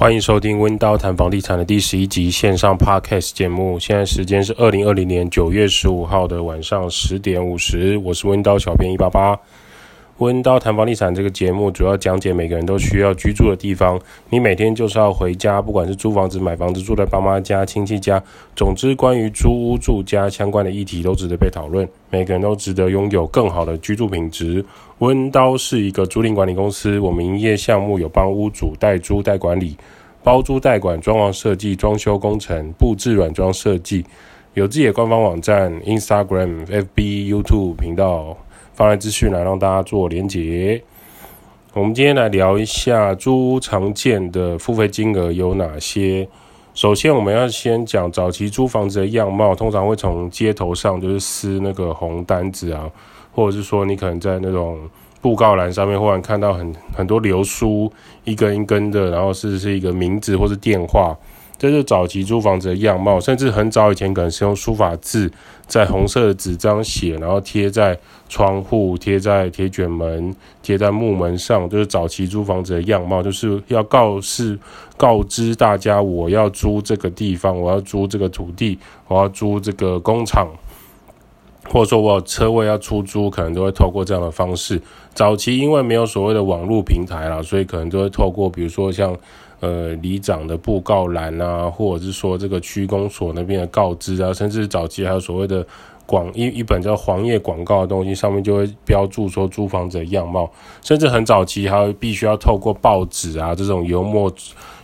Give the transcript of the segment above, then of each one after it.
欢迎收听温刀谈房地产的第十一集线上 Podcast 节目。现在时间是二零二零年九月十五号的晚上十点五十。我是温刀小编一八八。温刀谈房地产这个节目主要讲解每个人都需要居住的地方。你每天就是要回家，不管是租房子、买房子、住在爸妈家、亲戚家，总之关于租屋住家相关的议题都值得被讨论。每个人都值得拥有更好的居住品质。温刀是一个租赁管理公司，我们营业项目有帮屋主代租代管理、包租代管、装潢设计、装修工程、布置软装设计，有自己的官方网站、Instagram、FB、YouTube 频道，放在资讯栏让大家做连结。我们今天来聊一下租屋常见的付费金额有哪些。首先，我们要先讲早期租房子的样貌，通常会从街头上就是撕那个红单子啊。或者是说，你可能在那种布告栏上面忽然看到很很多流苏，一根一根的，然后是是一个名字或是电话，这是早期租房子的样貌。甚至很早以前可能是用书法字在红色的纸张写，然后贴在窗户、贴在铁卷门、贴在木门上，就是早期租房子的样貌，就是要告示、告知大家我要租这个地方，我要租这个土地，我要租这个工厂。或者说我车位要出租，可能都会透过这样的方式。早期因为没有所谓的网络平台啦，所以可能都会透过比如说像呃里长的布告栏啊，或者是说这个区公所那边的告知啊，甚至早期还有所谓的广一一本叫黄页广告的东西，上面就会标注说租房子的样貌。甚至很早期还必须要透过报纸啊这种油墨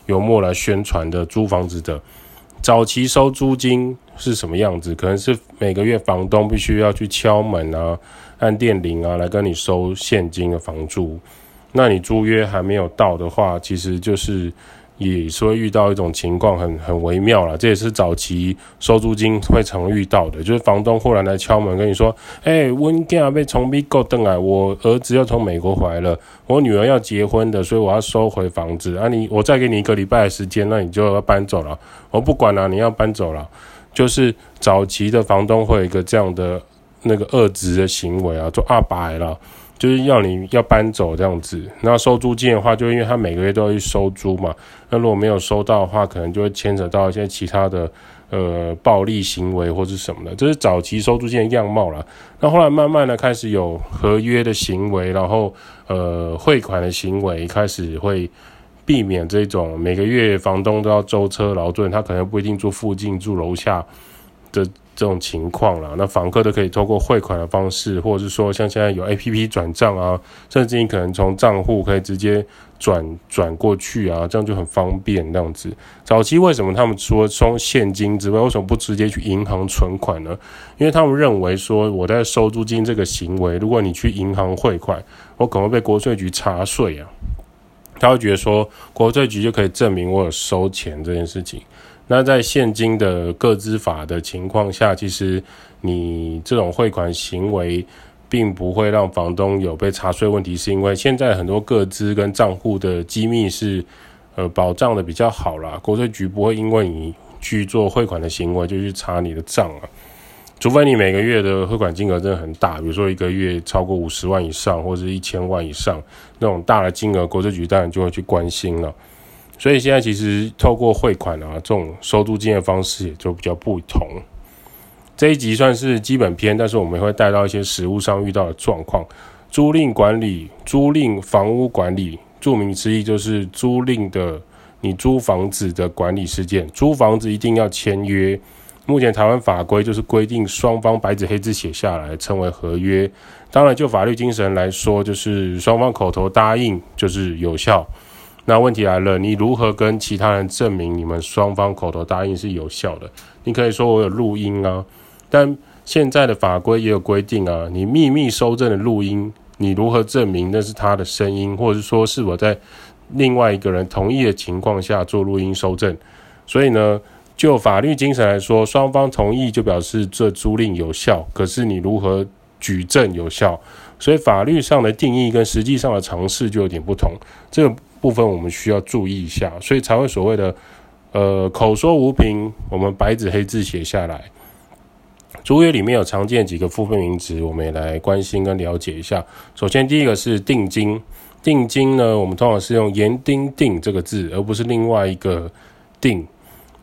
油墨来宣传的租房子的。早期收租金是什么样子？可能是每个月房东必须要去敲门啊、按电铃啊，来跟你收现金的房租。那你租约还没有到的话，其实就是。也是会遇到一种情况，很很微妙啦，这也是早期收租金会常遇到的，就是房东忽然来敲门跟你说：“哎、欸，我囝被从美国回来，我儿子要从美国回来了，我女儿要结婚的，所以我要收回房子啊！你我再给你一个礼拜的时间，那你就要搬走了。我不管了、你要搬走了。”就是早期的房东会有一个这样的那个恶质的行为啊，做阿白了。就是要你要搬走这样子，那收租金的话，就因为他每个月都要去收租嘛，那如果没有收到的话，可能就会牵扯到一些其他的呃暴力行为或是什么的，这是早期收租金的样貌啦。那后来慢慢的开始有合约的行为，然后呃汇款的行为开始会避免这种每个月房东都要舟车劳顿，他可能不一定住附近，住楼下的。这种情况啦，那房客都可以透过汇款的方式，或者是说像现在有 APP 转账啊，甚至你可能从账户可以直接转转过去啊，这样就很方便。这样子，早期为什么他们说收现金之外，为什么不直接去银行存款呢？因为他们认为说我在收租金这个行为，如果你去银行汇款，我可能会被国税局查税啊。他会觉得说国税局就可以证明我有收钱这件事情。那在现今的个资法的情况下，其实你这种汇款行为并不会让房东有被查税问题，是因为现在很多个资跟账户的机密是呃保障的比较好啦，国税局不会因为你去做汇款的行为就去查你的账啊，除非你每个月的汇款金额真的很大，比如说一个月超过五十万以上或者是一千万以上那种大的金额，国税局当然就会去关心了。所以现在其实透过汇款啊，这种收租金的方式也就比较不同。这一集算是基本篇，但是我们会带到一些实务上遇到的状况。租赁管理、租赁房屋管理，著名之一就是租赁的你租房子的管理事件。租房子一定要签约，目前台湾法规就是规定双方白纸黑字写下来，称为合约。当然，就法律精神来说，就是双方口头答应就是有效。那问题来了，你如何跟其他人证明你们双方口头答应是有效的？你可以说我有录音啊，但现在的法规也有规定啊，你秘密收证的录音，你如何证明那是他的声音，或者是说是我在另外一个人同意的情况下做录音收证？所以呢，就法律精神来说，双方同意就表示这租赁有效，可是你如何举证有效？所以法律上的定义跟实际上的尝试就有点不同。这个。部分我们需要注意一下，所以才会所谓的呃口说无凭，我们白纸黑字写下来。租约里面有常见几个付费名词，我们也来关心跟了解一下。首先第一个是定金，定金呢，我们通常是用言丁定这个字，而不是另外一个定。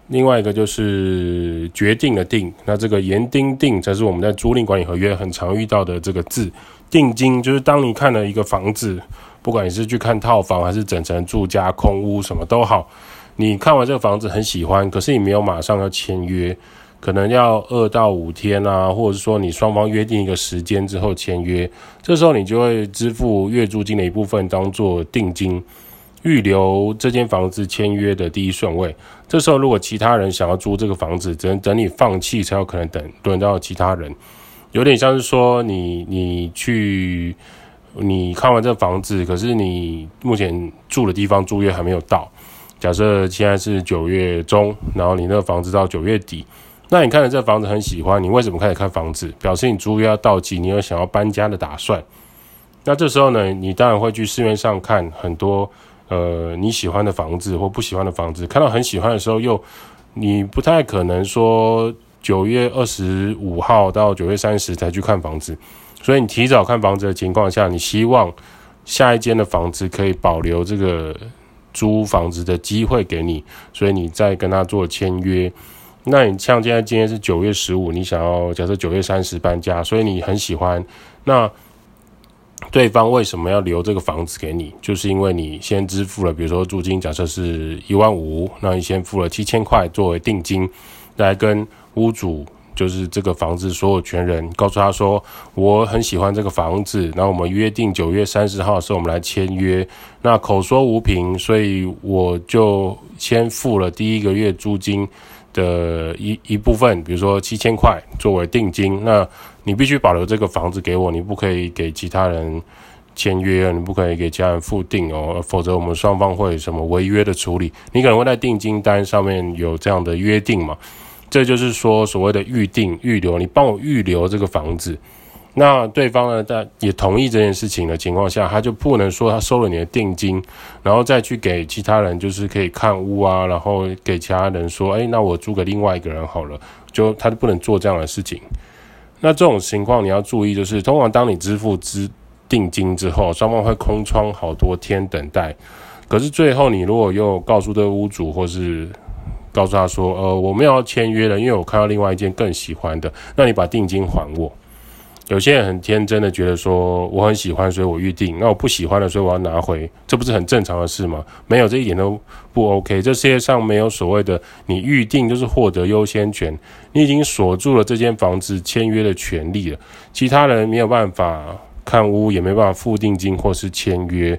另外一个就是决定的定。那这个言丁定才是我们在租赁管理合约很常遇到的这个字。定金就是当你看了一个房子，不管你是去看套房还是整层住家、空屋，什么都好，你看完这个房子很喜欢，可是你没有马上要签约。可能要二到五天啊，或者是说你双方约定一个时间之后签约，这时候你就会支付月租金的一部分当做定金，预留这间房子签约的第一顺位。这时候如果其他人想要租这个房子，只能等你放弃才有可能等轮到其他人。有点像是说你你去你看完这房子，可是你目前住的地方租约还没有到。假设现在是九月中，然后你那个房子到九月底。那你看了这房子很喜欢，你为什么开始看房子？表示你租约要到期，你有想要搬家的打算。那这时候呢，你当然会去市面上看很多呃你喜欢的房子或不喜欢的房子。看到很喜欢的时候，又你不太可能说九月二十五号到九月三十才去看房子，所以你提早看房子的情况下，你希望下一间的房子可以保留这个租房子的机会给你，所以你再跟他做签约。那你像现在今天是九月十五，你想要假设九月三十搬家，所以你很喜欢。那对方为什么要留这个房子给你？就是因为你先支付了，比如说租金，假设是一万五，那你先付了七千块作为定金，来跟屋主，就是这个房子所有权人，告诉他说我很喜欢这个房子，然后我们约定九月三十号的时候我们来签约。那口说无凭，所以我就先付了第一个月租金。的一一部分，比如说七千块作为定金，那你必须保留这个房子给我，你不可以给其他人签约，你不可以给其他人付定哦，否则我们双方会什么违约的处理。你可能会在定金单上面有这样的约定嘛？这就是说所谓的预定预留，你帮我预留这个房子。那对方呢，在也同意这件事情的情况下，他就不能说他收了你的定金，然后再去给其他人，就是可以看屋啊，然后给其他人说，哎，那我租给另外一个人好了，就他就不能做这样的事情。那这种情况你要注意，就是通常当你支付支定金之后，双方会空窗好多天等待，可是最后你如果又告诉这屋主，或是告诉他说，呃，我们要签约了，因为我看到另外一间更喜欢的，那你把定金还我。有些人很天真的觉得说，我很喜欢，所以我预定。那我不喜欢了，所以我要拿回，这不是很正常的事吗？没有，这一点都不 OK。这世界上没有所谓的你预定就是获得优先权，你已经锁住了这间房子签约的权利了，其他人没有办法看屋，也没办法付定金或是签约，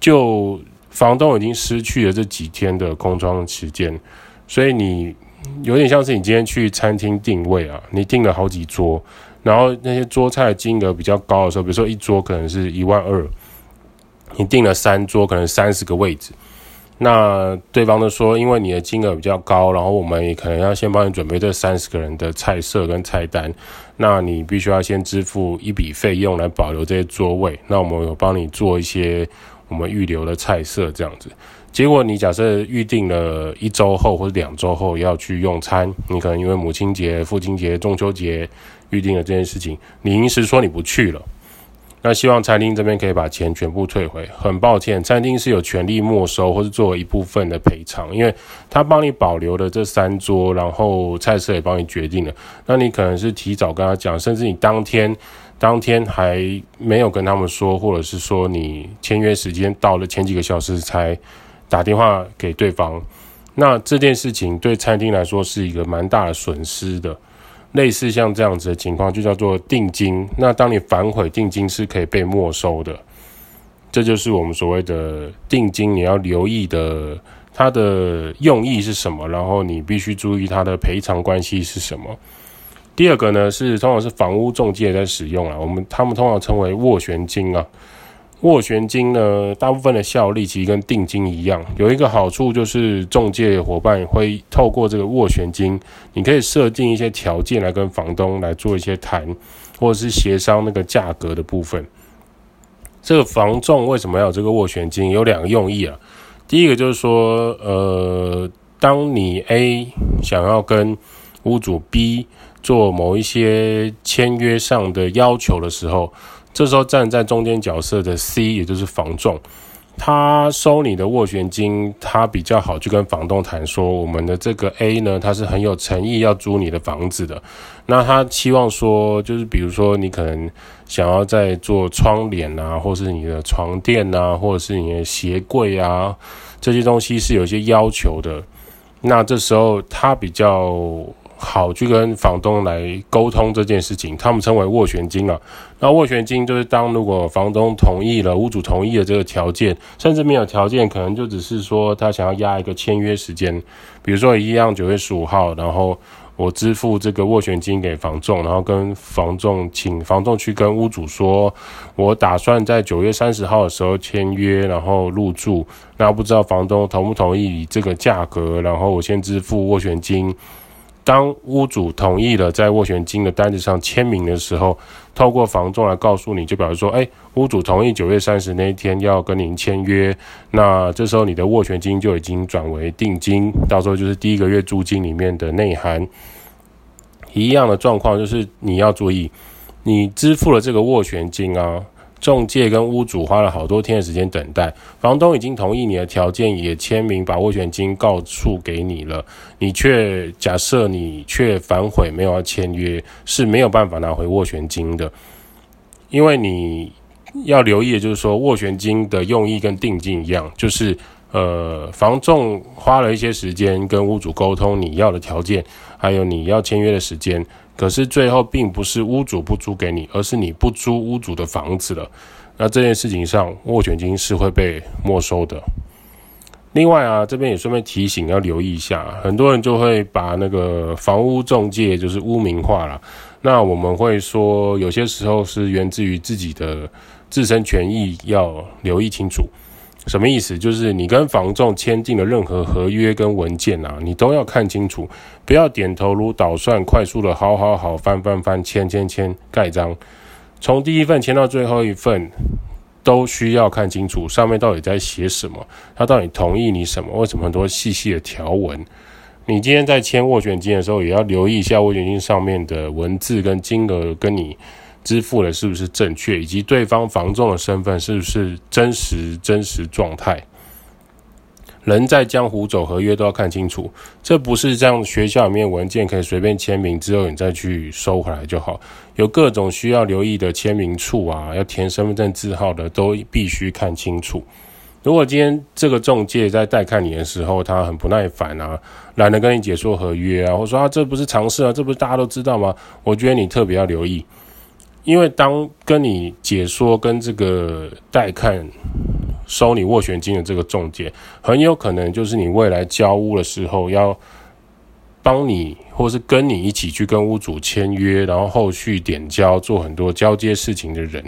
就房东已经失去了这几天的空窗时间，所以你有点像是你今天去餐厅订位啊，你订了好几桌。然后那些桌菜金额比较高的时候，比如说一桌可能是一万二，你订了三桌，可能三十个位置，那对方就说，因为你的金额比较高，然后我们也可能要先帮你准备这三十个人的菜色跟菜单，那你必须要先支付一笔费用来保留这些桌位，那我们有帮你做一些我们预留的菜色这样子。结果你假设预定了一周后或者两周后要去用餐，你可能因为母亲节、父亲节、中秋节。预定了这件事情，你临时说你不去了，那希望餐厅这边可以把钱全部退回。很抱歉，餐厅是有权利没收或是作为一部分的赔偿，因为他帮你保留了这三桌，然后菜色也帮你决定了。那你可能是提早跟他讲，甚至你当天当天还没有跟他们说，或者是说你签约时间到了前几个小时才打电话给对方，那这件事情对餐厅来说是一个蛮大的损失的。类似像这样子的情况，就叫做定金。那当你反悔，定金是可以被没收的。这就是我们所谓的定金，你要留意的，它的用意是什么？然后你必须注意它的赔偿关系是什么。第二个呢，是通常是房屋中介在使用啊，我们他们通常称为斡旋金啊。斡旋金呢，大部分的效力其实跟定金一样，有一个好处就是中介伙伴会透过这个斡旋金，你可以设定一些条件来跟房东来做一些谈，或者是协商那个价格的部分。这个房仲为什么要有这个斡旋金？有两个用意啊。第一个就是说，呃，当你 A 想要跟屋主 B 做某一些签约上的要求的时候。这时候站在中间角色的 C，也就是房仲。他收你的斡旋金，他比较好去跟房东谈说，我们的这个 A 呢，他是很有诚意要租你的房子的。那他期望说，就是比如说你可能想要在做窗帘啊，或是你的床垫啊，或者是你的鞋柜啊，这些东西是有一些要求的。那这时候他比较。好，去跟房东来沟通这件事情，他们称为斡旋金了。那斡旋金就是当如果房东同意了，屋主同意了这个条件，甚至没有条件，可能就只是说他想要压一个签约时间，比如说一样九月十五号，然后我支付这个斡旋金给房仲，然后跟房仲请房仲去跟屋主说，我打算在九月三十号的时候签约，然后入住。那不知道房东同不同意以这个价格，然后我先支付斡旋金。当屋主同意了在斡旋金的单子上签名的时候，透过房仲来告诉你，就表示说，哎，屋主同意九月三十那一天要跟您签约，那这时候你的斡旋金就已经转为定金，到时候就是第一个月租金里面的内涵。一样的状况就是你要注意，你支付了这个斡旋金啊。中介跟屋主花了好多天的时间等待，房东已经同意你的条件，也签名把斡旋金告诉给你了，你却假设你却反悔没有要签约，是没有办法拿回斡旋金的，因为你要留意的就是说，斡旋金的用意跟定金一样，就是呃，房仲花了一些时间跟屋主沟通你要的条件，还有你要签约的时间。可是最后并不是屋主不租给你，而是你不租屋主的房子了。那这件事情上，斡旋金是会被没收的。另外啊，这边也顺便提醒要留意一下，很多人就会把那个房屋中介就是污名化了。那我们会说，有些时候是源自于自己的自身权益，要留意清楚。什么意思？就是你跟房仲签订的任何合约跟文件啊，你都要看清楚，不要点头如捣蒜，快速的好好好翻翻翻，签签签盖章，从第一份签到最后一份，都需要看清楚上面到底在写什么，他到底同意你什么？为什么很多细细的条文？你今天在签斡旋金的时候，也要留意一下斡旋金上面的文字跟金额，跟你。支付的是不是正确，以及对方房仲的身份是不是真实真实状态？人在江湖走，合约都要看清楚。这不是这样，学校里面文件可以随便签名之后你再去收回来就好。有各种需要留意的签名处啊，要填身份证字号的都必须看清楚。如果今天这个中介在带看你的时候，他很不耐烦啊，懒得跟你解说合约啊，或说啊这不是常识啊，这不是大家都知道吗？我觉得你特别要留意。因为当跟你解说跟这个带看收你斡旋金的这个中介，很有可能就是你未来交屋的时候要帮你，或是跟你一起去跟屋主签约，然后后续点交做很多交接事情的人。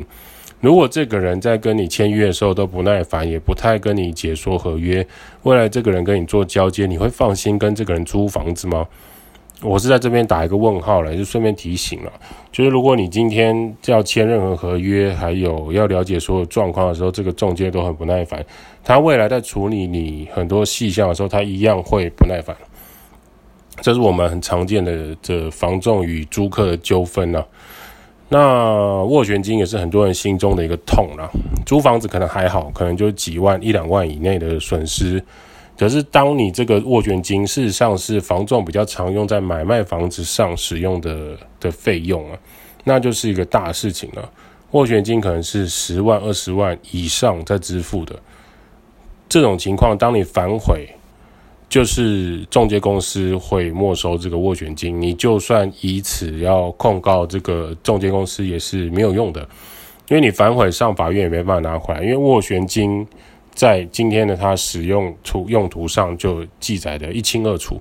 如果这个人在跟你签约的时候都不耐烦，也不太跟你解说合约，未来这个人跟你做交接，你会放心跟这个人租房子吗？我是在这边打一个问号了，就顺便提醒了，就是如果你今天要签任何合约，还有要了解所有状况的时候，这个中介都很不耐烦，他未来在处理你很多细项的时候，他一样会不耐烦。这是我们很常见的这房仲与租客的纠纷了。那斡旋金也是很多人心中的一个痛了。租房子可能还好，可能就几万一两万以内的损失。可是，当你这个斡旋金事实上是房仲比较常用在买卖房子上使用的的费用啊，那就是一个大事情了。斡旋金可能是十万、二十万以上在支付的。这种情况，当你反悔，就是中介公司会没收这个斡旋金。你就算以此要控告这个中介公司，也是没有用的，因为你反悔上法院也没办法拿回来，因为斡旋金。在今天的它使用途用途上就记载得一清二楚，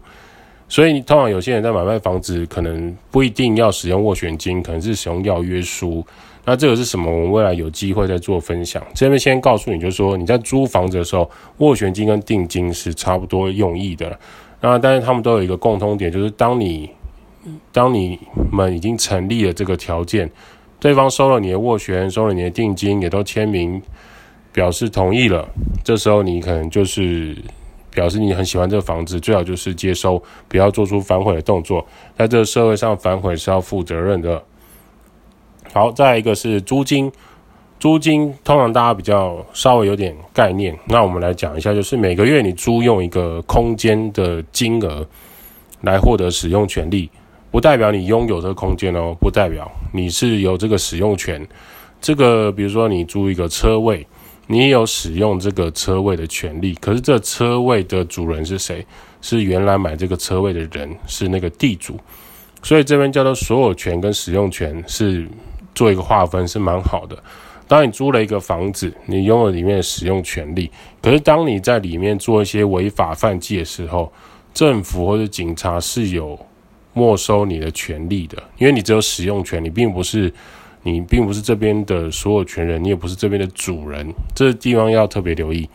所以通常有些人在买卖房子，可能不一定要使用斡旋金，可能是使用要约书。那这个是什么？我们未来有机会再做分享。这边先告诉你，就是说你在租房子的时候，斡旋金跟定金是差不多用意的。那但是他们都有一个共通点，就是当你当你们已经成立了这个条件，对方收了你的斡旋，收了你的定金，也都签名。表示同意了，这时候你可能就是表示你很喜欢这个房子，最好就是接收，不要做出反悔的动作。在这个社会上，反悔是要负责任的。好，再一个是租金，租金通常大家比较稍微有点概念，那我们来讲一下，就是每个月你租用一个空间的金额来获得使用权利，不代表你拥有这个空间哦，不代表你是有这个使用权。这个比如说你租一个车位，你有使用这个车位的权利，可是这车位的主人是谁？是原来买这个车位的人，是那个地主。所以这边叫做所有权跟使用权是做一个划分，是蛮好的。当你租了一个房子，你拥有里面的使用权利。可是当你在里面做一些违法犯纪的时候，政府或者警察是有没收你的权利的，因为你只有使用权，你并不是你并不是这边的所有权人，你也不是这边的主人。这地方要特别留意。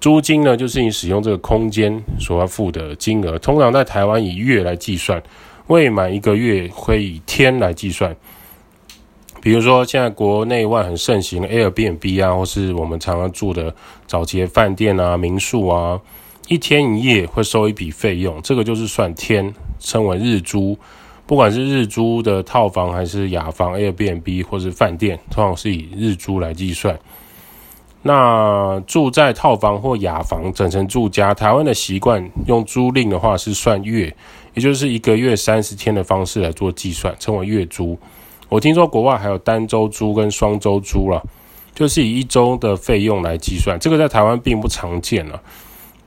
租金呢，就是你使用这个空间所要付的金额。通常在台湾以月来计算，未满一个月会以天来计算。比如说，现在国内外很盛行 Airbnb 啊，或是我们常常住的早期饭店啊、民宿啊，一天一夜会收一笔费用，这个就是算天，称为日租。不管是日租的套房还是雅房 Airbnb 或是饭店，通常是以日租来计算。那住在套房或雅房整成住家，台湾的习惯用租赁的话是算月，也就是一个月三十天的方式来做计算，称为月租。我听说国外还有单周租跟双周租了，就是以一周的费用来计算，这个在台湾并不常见了。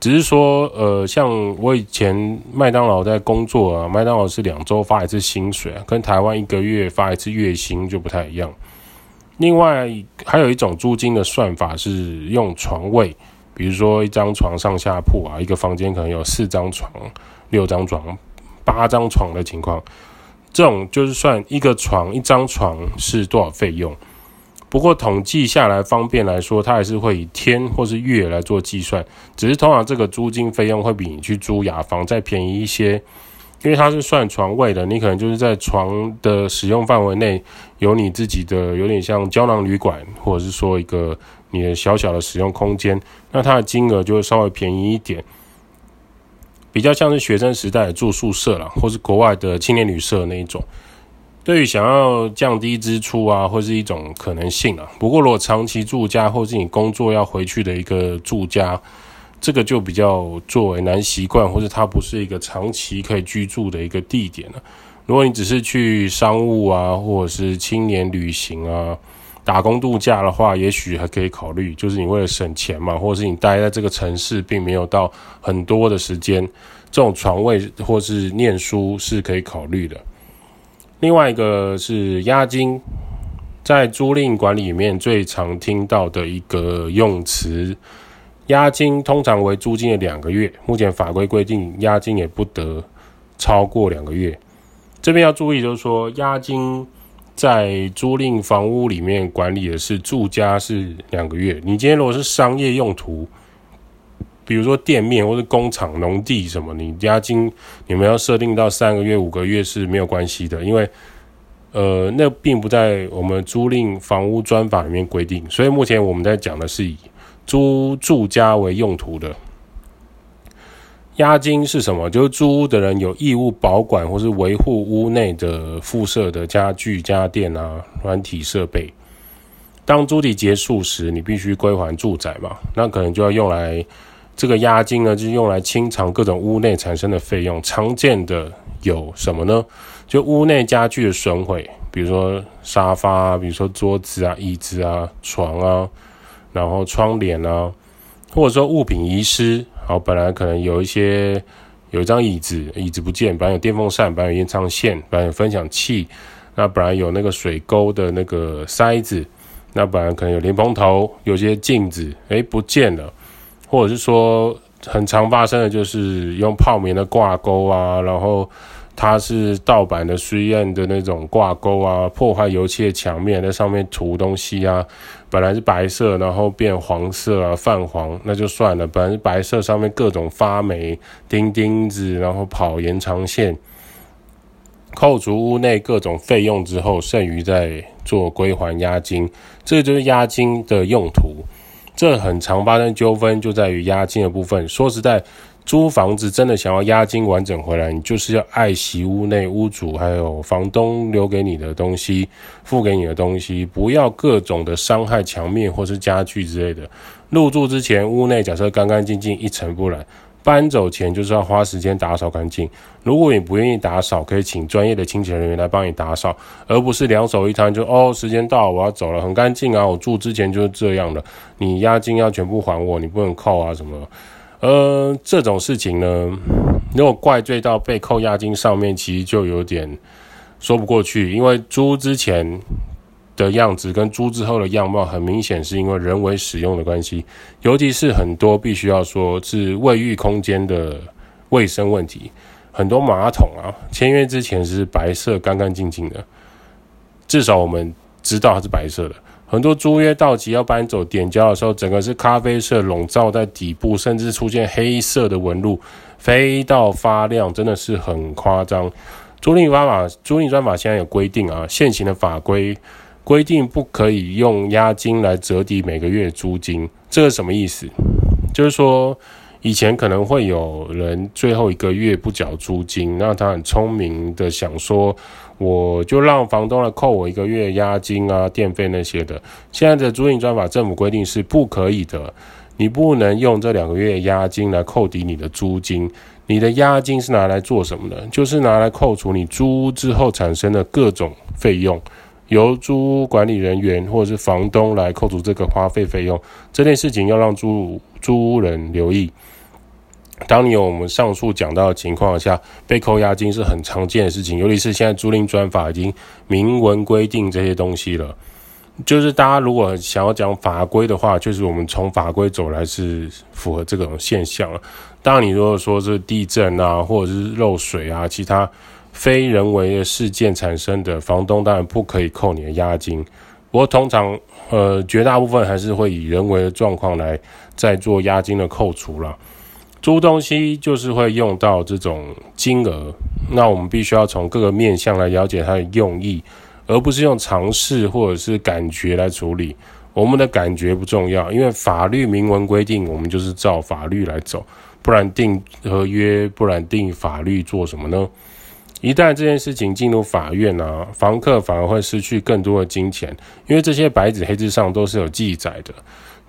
只是说，呃，像我以前麦当劳在工作啊，麦当劳是两周发一次薪水啊，跟台湾一个月发一次月薪就不太一样。另外还有一种租金的算法是用床位，比如说一张床上下铺啊，一个房间可能有四张床、六张床、八张床的情况。这种就是算一个床，一张床是多少费用。不过统计下来方便来说，它还是会以天或是月来做计算。只是通常这个租金费用会比你去租雅房再便宜一些，因为它是算床位的，你可能就是在床的使用范围内有你自己的，有点像胶囊旅馆，或者是说一个你的小小的使用空间，那它的金额就会稍微便宜一点。比较像是学生时代住宿舍啦，或是国外的青年旅社那一种。对于想要降低支出啊，或是一种可能性啊。不过如果长期住家，或是你工作要回去的一个住家，这个就比较作为难习惯，或是它不是一个长期可以居住的一个地点了。如果你只是去商务啊，或者是青年旅行啊。打工度假的话，也许还可以考虑，就是你为了省钱嘛，或者是你待在这个城市并没有到很多的时间，这种床位或是念书是可以考虑的。另外一个是押金，在租赁管理里面最常听到的一个用词，押金通常为租金的两个月，目前法规规定押金也不得超过两个月。这边要注意，就是说押金。在租赁房屋里面管理的是住家是两个月，你今天如果是商业用途，比如说店面或者工厂、农地什么，你押金你们要设定到三个月、五个月是没有关系的，因为呃，那并不在我们租赁房屋专法里面规定，所以目前我们在讲的是以租住家为用途的。押金是什么？就是租屋的人有义务保管或是维护屋内的附设的家具、家电啊、软体设备。当租期结束时，你必须归还住宅嘛？那可能就要用来这个押金呢，就是用来清偿各种屋内产生的费用。常见的有什么呢？就屋内家具的损毁，比如说沙发啊，比如说桌子啊、椅子啊、床啊，然后窗帘啊，或者说物品遗失。好，本来可能有一些有一张椅子，椅子不见，本来有电风扇，本来有延长线，本来有分享器，那本来有那个水沟的那个塞子，那本来可能有莲蓬头，有些镜子，诶，不见了，或者是说很常发生的就是用泡棉的挂钩啊，然后。它是盗版的 3M 的那种挂钩啊，破坏油漆的墙面，在上面涂东西啊，本来是白色，然后变黄色啊，泛黄，那就算了。本来是白色，上面各种发霉，钉钉子，然后跑延长线，扣除屋内各种费用之后，剩余再做归还押金，这就是押金的用途。这很常发生纠纷，就在于押金的部分。说实在。租房子真的想要押金完整回来，你就是要爱惜屋内屋主还有房东留给你的东西，付给你的东西，不要各种的伤害墙面或是家具之类的。入住之前，屋内假设干干净净，一尘不染。搬走前就是要花时间打扫干净。如果你不愿意打扫，可以请专业的清洁人员来帮你打扫，而不是两手一摊就哦，时间到了，我要走了，很干净啊。我住之前就是这样的，你押金要全部还我，你不能扣啊什么。呃，这种事情呢，如果怪罪到被扣押金上面，其实就有点说不过去，因为租之前。的样子跟租之后的样貌，很明显是因为人为使用的关系，尤其是很多必须要说是卫浴空间的卫生问题，很多马桶啊，签约之前是白色干干净净的，至少我们知道它是白色的。很多租约到期要搬走点交的时候，整个是咖啡色笼罩在底部，甚至出现黑色的纹路，飞到发亮，真的是很夸张。租赁专法，租赁专法现在有规定啊，现行的法规。规定不可以用押金来折抵每个月租金，这个什么意思？就是说，以前可能会有人最后一个月不缴租金，那他很聪明的想说，我就让房东来扣我一个月押金啊、电费那些的。现在的租赁专法政府规定是不可以的，你不能用这两个月押金来扣抵你的租金。你的押金是拿来做什么的？就是拿来扣除你租屋之后产生的各种费用。由租屋管理人员或者是房东来扣除这个花费费用，这件事情要让租租屋人留意。当你有我们上述讲到的情况下，被扣押金是很常见的事情，尤其是现在租赁专法已经明文规定这些东西了。就是大家如果想要讲法规的话，就是我们从法规走来是符合这种现象了。当然，你如果说是地震啊，或者是漏水啊，其他。非人为的事件产生的，房东当然不可以扣你的押金。不过通常，呃，绝大部分还是会以人为的状况来再做押金的扣除啦。租东西就是会用到这种金额，那我们必须要从各个面向来了解它的用意，而不是用常识或者是感觉来处理。我们的感觉不重要，因为法律明文规定，我们就是照法律来走，不然订合约，不然订法律做什么呢？一旦这件事情进入法院啊，房客反而会失去更多的金钱，因为这些白纸黑字上都是有记载的，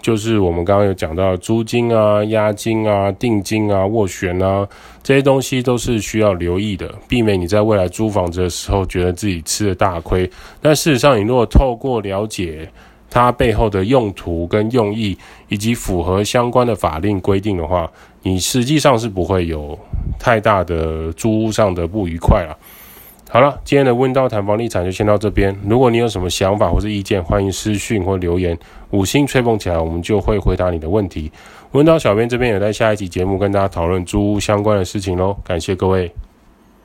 就是我们刚刚有讲到租金啊、押金啊、定金啊、斡旋啊这些东西都是需要留意的，避免你在未来租房子的时候觉得自己吃了大亏。但事实上，你如果透过了解它背后的用途跟用意，以及符合相关的法令规定的话，你实际上是不会有。太大的租屋上的不愉快了。好了，今天的问道谈房地产就先到这边。如果你有什么想法或是意见，欢迎私讯或留言，五星吹捧起来，我们就会回答你的问题。问道小编这边也在下一期节目跟大家讨论租屋相关的事情喽。感谢各位。